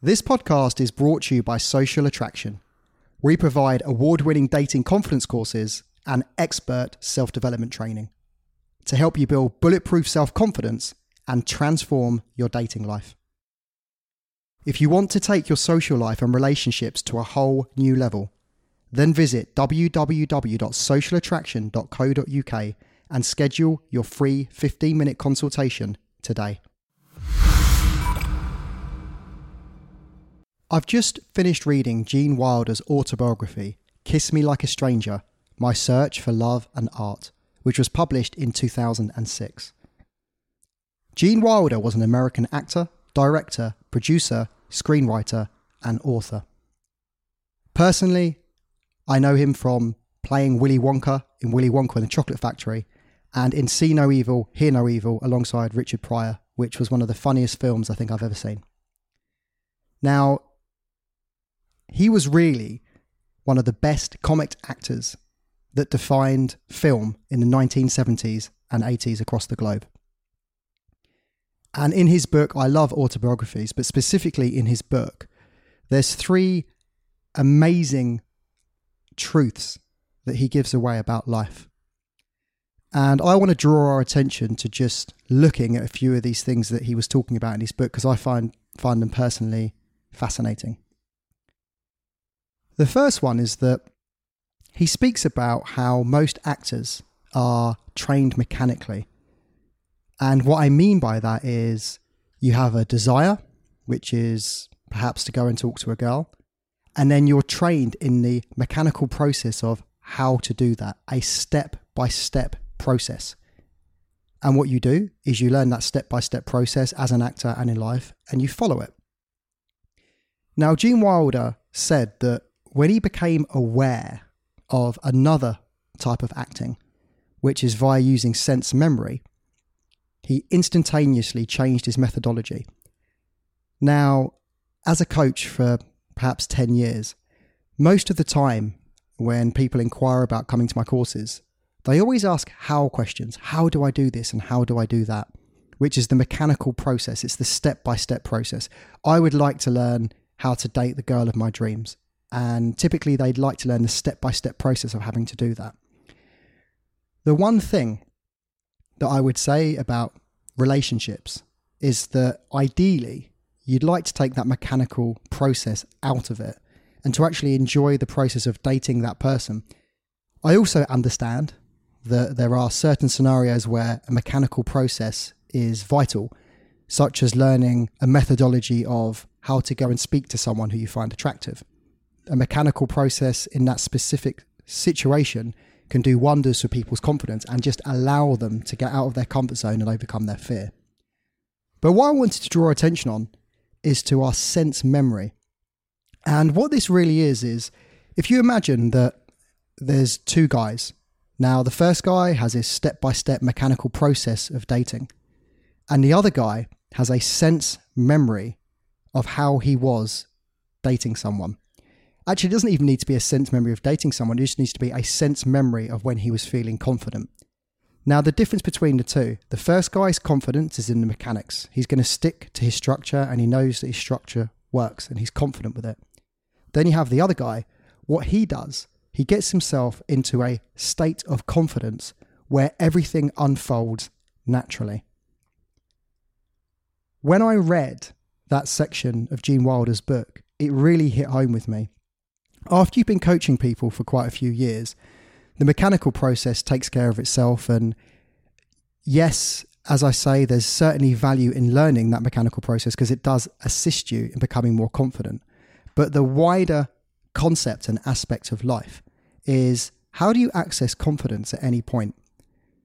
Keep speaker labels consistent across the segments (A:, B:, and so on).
A: This podcast is brought to you by Social Attraction. We provide award winning dating confidence courses and expert self development training to help you build bulletproof self confidence and transform your dating life. If you want to take your social life and relationships to a whole new level, then visit www.socialattraction.co.uk and schedule your free 15 minute consultation today. I've just finished reading Gene Wilder's autobiography, Kiss Me Like a Stranger My Search for Love and Art, which was published in 2006. Gene Wilder was an American actor, director, producer, screenwriter, and author. Personally, I know him from playing Willy Wonka in Willy Wonka and the Chocolate Factory and in See No Evil, Hear No Evil alongside Richard Pryor, which was one of the funniest films I think I've ever seen. Now, he was really one of the best comic actors that defined film in the 1970s and 80s across the globe. And in his book, I love autobiographies, but specifically in his book, there's three amazing truths that he gives away about life. And I want to draw our attention to just looking at a few of these things that he was talking about in his book because I find find them personally fascinating. The first one is that he speaks about how most actors are trained mechanically. And what I mean by that is you have a desire, which is perhaps to go and talk to a girl, and then you're trained in the mechanical process of how to do that, a step by step process. And what you do is you learn that step by step process as an actor and in life, and you follow it. Now, Gene Wilder said that when he became aware of another type of acting, which is via using sense memory, he instantaneously changed his methodology. Now, as a coach for perhaps 10 years, most of the time when people inquire about coming to my courses, they always ask how questions. How do I do this and how do I do that? Which is the mechanical process. It's the step by step process. I would like to learn how to date the girl of my dreams. And typically, they'd like to learn the step by step process of having to do that. The one thing that I would say about relationships is that ideally, you'd like to take that mechanical process out of it and to actually enjoy the process of dating that person. I also understand that there are certain scenarios where a mechanical process is vital, such as learning a methodology of how to go and speak to someone who you find attractive a mechanical process in that specific situation can do wonders for people's confidence and just allow them to get out of their comfort zone and overcome their fear. But what I wanted to draw attention on is to our sense memory. And what this really is, is if you imagine that there's two guys. Now, the first guy has a step by step mechanical process of dating, and the other guy has a sense memory of how he was dating someone. Actually, it doesn't even need to be a sense memory of dating someone. It just needs to be a sense memory of when he was feeling confident. Now, the difference between the two the first guy's confidence is in the mechanics. He's going to stick to his structure and he knows that his structure works and he's confident with it. Then you have the other guy. What he does, he gets himself into a state of confidence where everything unfolds naturally. When I read that section of Gene Wilder's book, it really hit home with me after you've been coaching people for quite a few years, the mechanical process takes care of itself. And yes, as I say, there's certainly value in learning that mechanical process because it does assist you in becoming more confident. But the wider concept and aspect of life is how do you access confidence at any point?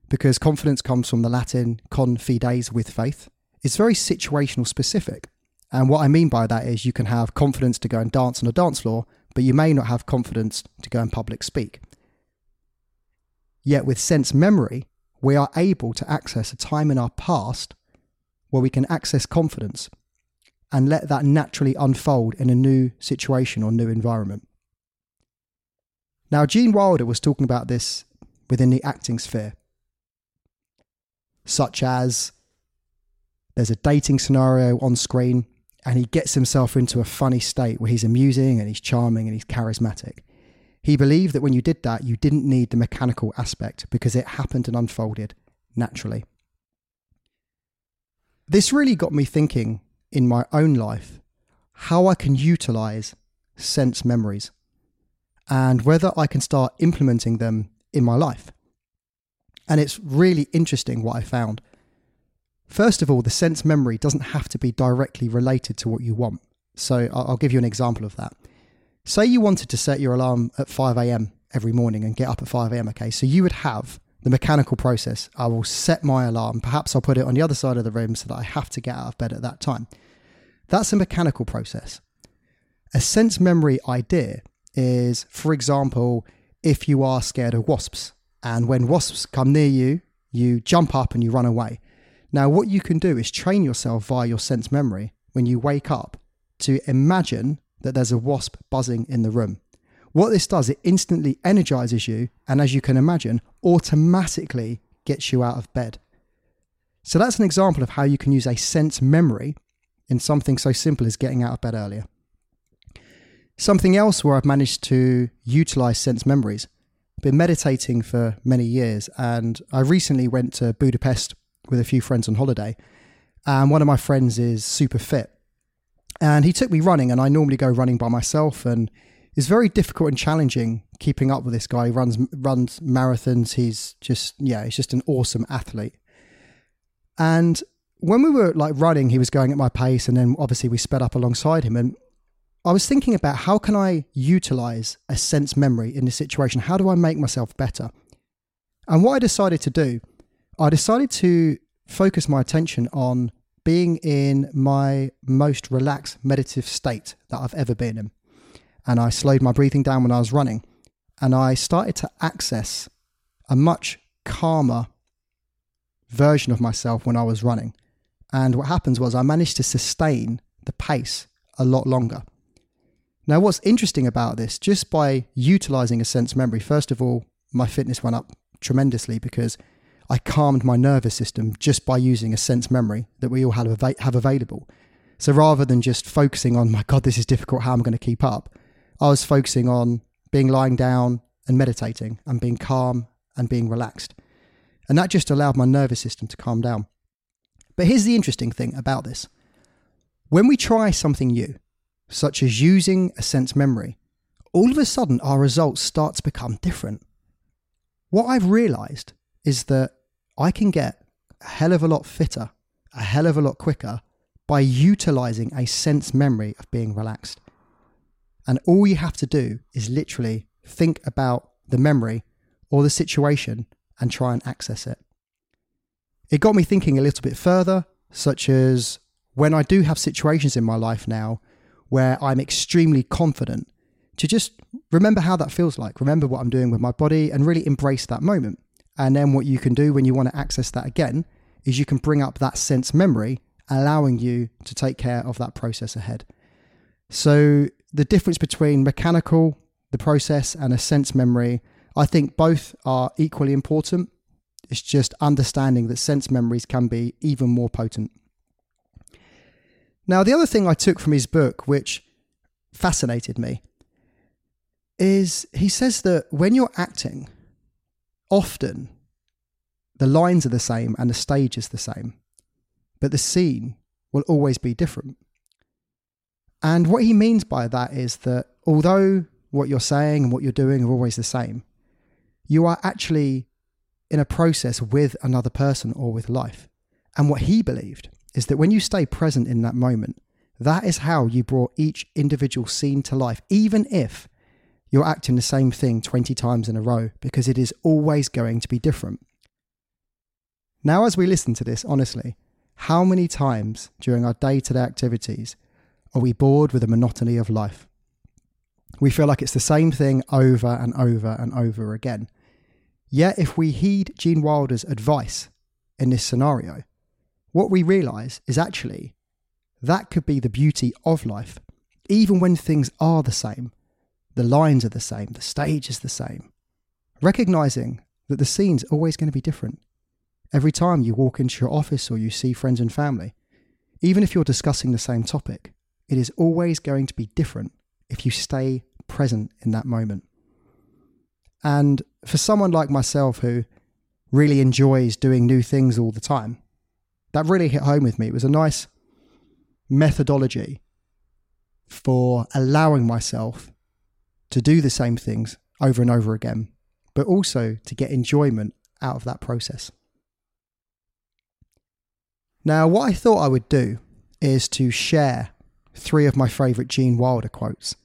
A: Because confidence comes from the Latin confides with faith. It's very situational specific. And what I mean by that is you can have confidence to go and dance on a dance floor, but you may not have confidence to go and public speak. Yet with sense memory, we are able to access a time in our past where we can access confidence and let that naturally unfold in a new situation or new environment. Now, Gene Wilder was talking about this within the acting sphere, such as there's a dating scenario on screen and he gets himself into a funny state where he's amusing and he's charming and he's charismatic. He believed that when you did that, you didn't need the mechanical aspect because it happened and unfolded naturally. This really got me thinking in my own life how I can utilize sense memories and whether I can start implementing them in my life. And it's really interesting what I found. First of all, the sense memory doesn't have to be directly related to what you want. So I'll give you an example of that. Say you wanted to set your alarm at 5 a.m. every morning and get up at 5 a.m. Okay, so you would have the mechanical process. I will set my alarm. Perhaps I'll put it on the other side of the room so that I have to get out of bed at that time. That's a mechanical process. A sense memory idea is, for example, if you are scared of wasps and when wasps come near you, you jump up and you run away. Now, what you can do is train yourself via your sense memory when you wake up to imagine that there's a wasp buzzing in the room. What this does, it instantly energizes you, and as you can imagine, automatically gets you out of bed. So that's an example of how you can use a sense memory in something so simple as getting out of bed earlier. Something else where I've managed to utilize sense memories. I've been meditating for many years, and I recently went to Budapest with a few friends on holiday. And one of my friends is super fit. And he took me running, and I normally go running by myself. And it's very difficult and challenging keeping up with this guy. He runs runs marathons. He's just yeah, he's just an awesome athlete. And when we were like running, he was going at my pace, and then obviously we sped up alongside him. And I was thinking about how can I utilize a sense memory in this situation? How do I make myself better? And what I decided to do, I decided to focus my attention on being in my most relaxed meditative state that I've ever been in and I slowed my breathing down when I was running. And I started to access a much calmer version of myself when I was running. And what happens was I managed to sustain the pace a lot longer. Now, what's interesting about this, just by utilizing a sense memory, first of all, my fitness went up tremendously because I calmed my nervous system just by using a sense memory that we all have, have available. So rather than just focusing on, my God, this is difficult, how am I going to keep up? I was focusing on being lying down and meditating and being calm and being relaxed. And that just allowed my nervous system to calm down. But here's the interesting thing about this when we try something new, such as using a sense memory, all of a sudden our results start to become different. What I've realized is that I can get a hell of a lot fitter, a hell of a lot quicker by utilizing a sense memory of being relaxed. And all you have to do is literally think about the memory or the situation and try and access it. It got me thinking a little bit further, such as when I do have situations in my life now where I'm extremely confident, to just remember how that feels like, remember what I'm doing with my body, and really embrace that moment. And then what you can do when you want to access that again is you can bring up that sense memory, allowing you to take care of that process ahead. So the difference between mechanical, the process, and a sense memory, I think both are equally important. It's just understanding that sense memories can be even more potent. Now, the other thing I took from his book, which fascinated me, is he says that when you're acting, often the lines are the same and the stage is the same, but the scene will always be different. And what he means by that is that although what you're saying and what you're doing are always the same, you are actually in a process with another person or with life. And what he believed is that when you stay present in that moment, that is how you brought each individual scene to life, even if you're acting the same thing 20 times in a row, because it is always going to be different. Now, as we listen to this, honestly, how many times during our day to day activities are we bored with the monotony of life? We feel like it's the same thing over and over and over again. Yet, if we heed Gene Wilder's advice in this scenario, what we realize is actually that could be the beauty of life. Even when things are the same, the lines are the same, the stage is the same. Recognizing that the scene's always going to be different. Every time you walk into your office or you see friends and family, even if you're discussing the same topic, It is always going to be different if you stay present in that moment. And for someone like myself who really enjoys doing new things all the time, that really hit home with me. It was a nice methodology for allowing myself to do the same things over and over again, but also to get enjoyment out of that process. Now, what I thought I would do is to share three of my favourite Gene Wilder quotes.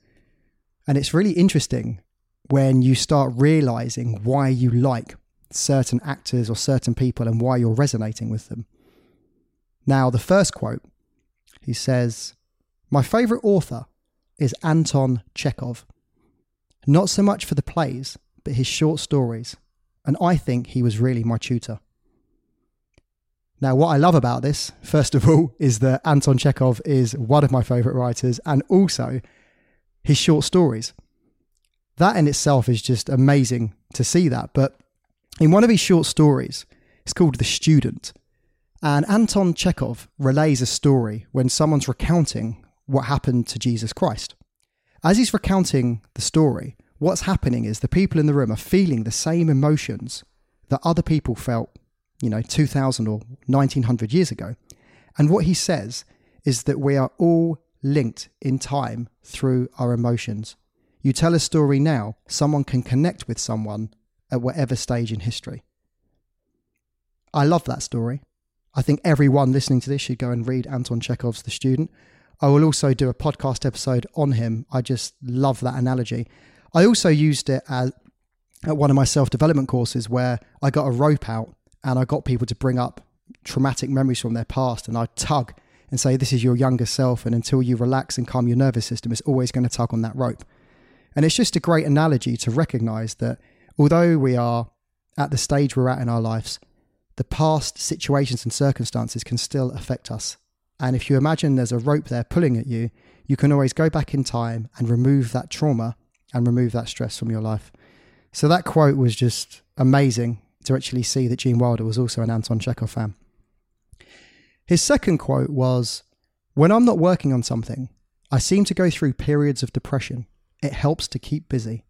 A: And it's really interesting when you start realizing why you like certain actors or certain people and why you're resonating with them. Now, the first quote, he says, My favourite author is Anton Chekhov. Not so much for the plays, but his short stories. And I think he was really my tutor. Now, what I love about this, first of all, is that Anton Chekhov is one of my favourite writers and also his short stories. That in itself is just amazing to see that. But in one of his short stories, it's called The Student. And Anton Chekhov relays a story when someone's recounting what happened to Jesus Christ. As he's recounting the story, what's happening is the people in the room are feeling the same emotions that other people felt you know, 2000 or 1900 years ago. And what he says is that we are all linked in time through our emotions. You tell a story now, someone can connect with someone at whatever stage in history. I love that story. I think everyone listening to this should go and read Anton Chekhov's The Student. I will also do a podcast episode on him. I just love that analogy. I also used it as at one of my self development courses where I got a rope out and I got people to bring up traumatic memories from their past, and I tug and say, This is your younger self, and until you relax and calm your nervous system, it's always going to tug on that rope. And it's just a great analogy to recognize that although we are at the stage we're at in our lives, the past situations and circumstances can still affect us. And if you imagine there's a rope there pulling at you, you can always go back in time and remove that trauma and remove that stress from your life. So that quote was just amazing to actually see that Gene Wilder was also an Anton Chekhov fan. His second quote was When I'm not working on something, I seem to go through periods of depression. It helps to keep busy.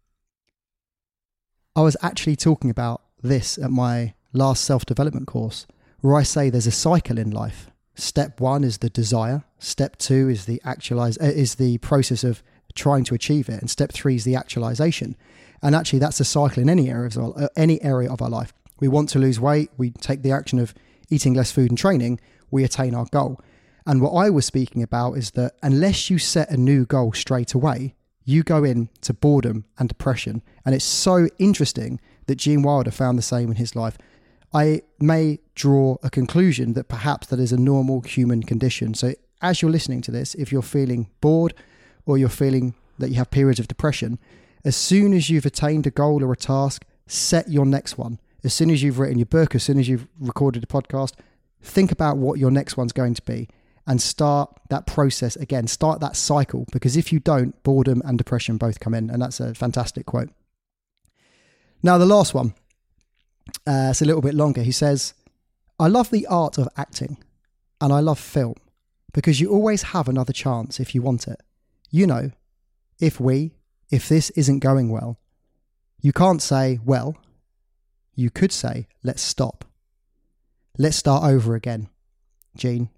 A: I was actually talking about this at my last self development course, where I say there's a cycle in life. Step one is the desire. Step two is the actualize uh, is the process of trying to achieve it, and step three is the actualization. And actually, that's a cycle in any area of our, uh, any area of our life we want to lose weight, we take the action of eating less food and training, we attain our goal. And what I was speaking about is that unless you set a new goal straight away, you go into boredom and depression. And it's so interesting that Gene Wilder found the same in his life. I may draw a conclusion that perhaps that is a normal human condition. So, as you're listening to this, if you're feeling bored or you're feeling that you have periods of depression, as soon as you've attained a goal or a task, set your next one as soon as you've written your book, as soon as you've recorded a podcast, think about what your next one's going to be and start that process again. Start that cycle because if you don't, boredom and depression both come in. And that's a fantastic quote. Now, the last one, uh, it's a little bit longer. He says, I love the art of acting and I love film because you always have another chance if you want it. You know, if we, if this isn't going well, you can't say, well, you could say, let's stop. Let's start over again, Gene,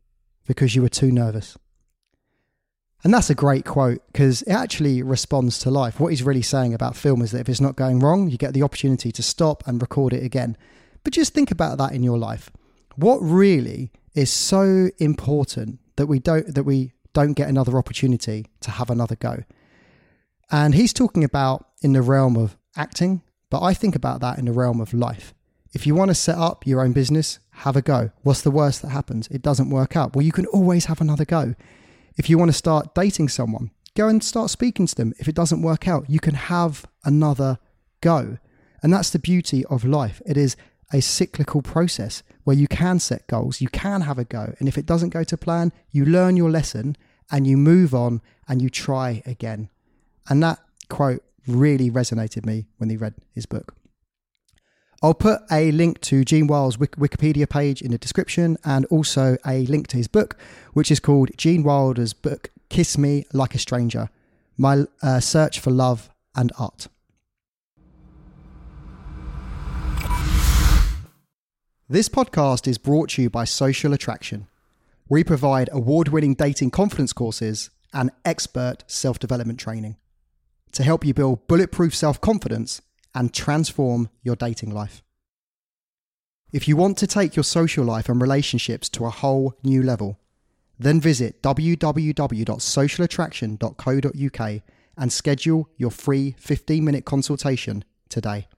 A: because you were too nervous. And that's a great quote because it actually responds to life. What he's really saying about film is that if it's not going wrong, you get the opportunity to stop and record it again. But just think about that in your life. What really is so important that we don't that we don't get another opportunity to have another go? And he's talking about in the realm of acting, but I think about that in the realm of life. If you want to set up your own business, have a go. What's the worst that happens? It doesn't work out. Well, you can always have another go. If you want to start dating someone, go and start speaking to them. If it doesn't work out, you can have another go. And that's the beauty of life. It is a cyclical process where you can set goals, you can have a go. And if it doesn't go to plan, you learn your lesson and you move on and you try again. And that quote really resonated me when he read his book. I'll put a link to Gene Wilder's Wikipedia page in the description and also a link to his book, which is called Gene Wilder's Book Kiss Me Like a Stranger, my uh, search for love and art. This podcast is brought to you by Social Attraction. We provide award winning dating confidence courses and expert self development training to help you build bulletproof self confidence and transform your dating life. If you want to take your social life and relationships to a whole new level, then visit www.socialattraction.co.uk and schedule your free 15 minute consultation today.